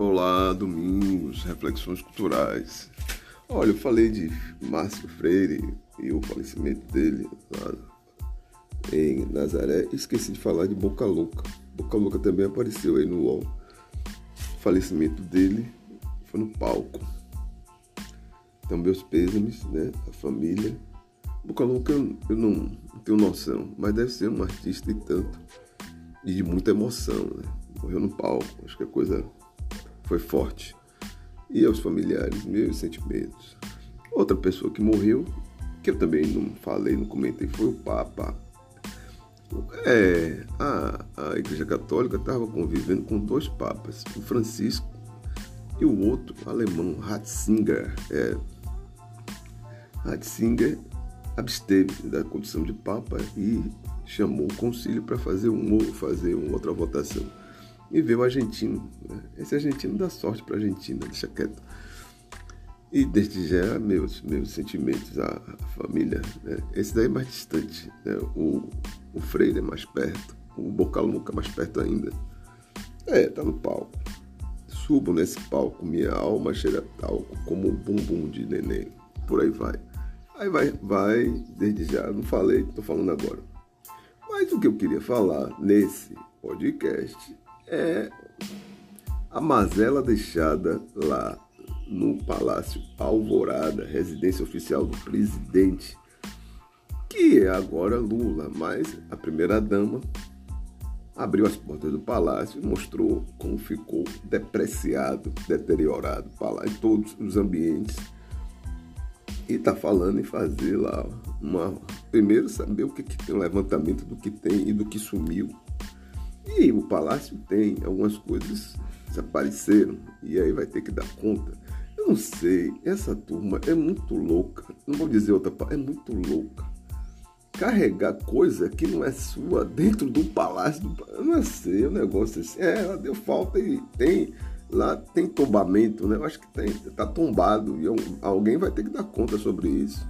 Olá, domingos, reflexões culturais. Olha, eu falei de Márcio Freire e o falecimento dele lá em Nazaré. Esqueci de falar de Boca Louca. Boca Louca também apareceu aí no UOL. O falecimento dele foi no palco. Então, meus pêsames, né? A família. Boca Louca eu, não, não tenho noção, mas deve ser um artista e tanto. E de muita emoção, né? Morreu no palco. Acho que a coisa foi forte. E aos familiares, meus sentimentos. Outra pessoa que morreu, que eu também não falei, não comentei, foi o Papa. É, a, a Igreja Católica estava convivendo com dois papas, o Francisco e o outro, o alemão, Ratzinger. É, Ratzinger absteve da condição de papa e chamou o concílio para fazer, um, fazer uma outra votação e ver o argentino. Né? Esse argentino dá sorte para a Argentina, deixa quieto. E desde já, meus, meus sentimentos à, família. Né? Esse daí é mais distante. Né? O, o Freire é mais perto. O Bocaluca é mais perto ainda. É, tá no palco. Subo nesse palco, minha alma cheira talco como um bumbum de neném. Por aí vai. Aí vai, vai, desde já, não falei, tô falando agora. Mas o que eu queria falar nesse podcast é a mazela deixada lá no Palácio Alvorada, residência oficial do presidente, que é agora Lula, mas a primeira-dama abriu as portas do palácio e mostrou como ficou depreciado, deteriorado o palácio, todos os ambientes. E está falando em fazer lá uma. Primeiro, saber o que, que tem, o levantamento do que tem e do que sumiu e o palácio tem algumas coisas desapareceram e aí vai ter que dar conta. Eu não sei, essa turma é muito louca. Não vou dizer outra palavra, é muito louca. Carregar coisa que não é sua dentro do palácio, eu não sei, o um negócio assim. É, ela deu falta e tem lá tem tombamento, né? Eu acho que tem, tá tombado e alguém vai ter que dar conta sobre isso.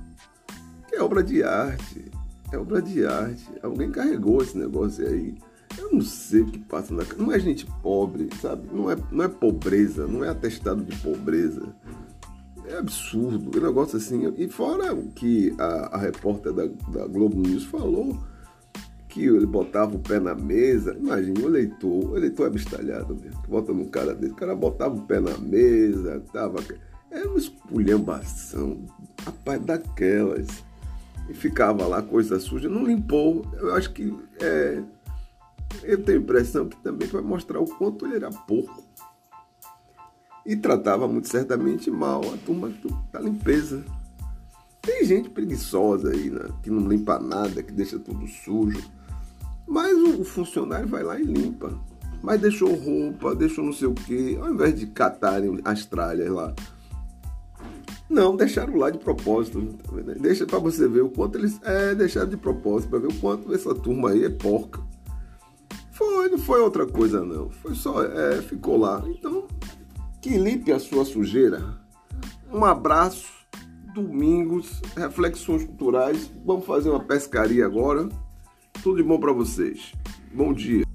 Que é obra de arte, é obra de arte. Alguém carregou esse negócio aí. Eu não sei o que passa na Não é gente pobre, sabe? Não é, não é pobreza, não é atestado de pobreza. É absurdo, um negócio assim. E fora o que a, a repórter da, da Globo News falou, que ele botava o pé na mesa. Imagina, o eleitor, o eleitor é abestalhado mesmo, bota no cara dele. O cara botava o pé na mesa, tava. Era uma espulhambação, rapaz, daquelas. E ficava lá, coisa suja, não limpou. Eu acho que é, eu tenho a impressão que também vai mostrar o quanto ele era porco. E tratava muito certamente mal a turma da limpeza. Tem gente preguiçosa aí, né, que não limpa nada, que deixa tudo sujo. Mas o funcionário vai lá e limpa. Mas deixou roupa, deixou não sei o quê, ao invés de catarem as tralhas lá. Não, deixaram lá de propósito. Tá Deixa para você ver o quanto eles. É, deixaram de propósito, para ver o quanto essa turma aí é porca. Não foi outra coisa não. Foi só, é, ficou lá. Então, que limpe a sua sujeira. Um abraço, domingos, reflexões culturais. Vamos fazer uma pescaria agora. Tudo de bom para vocês. Bom dia.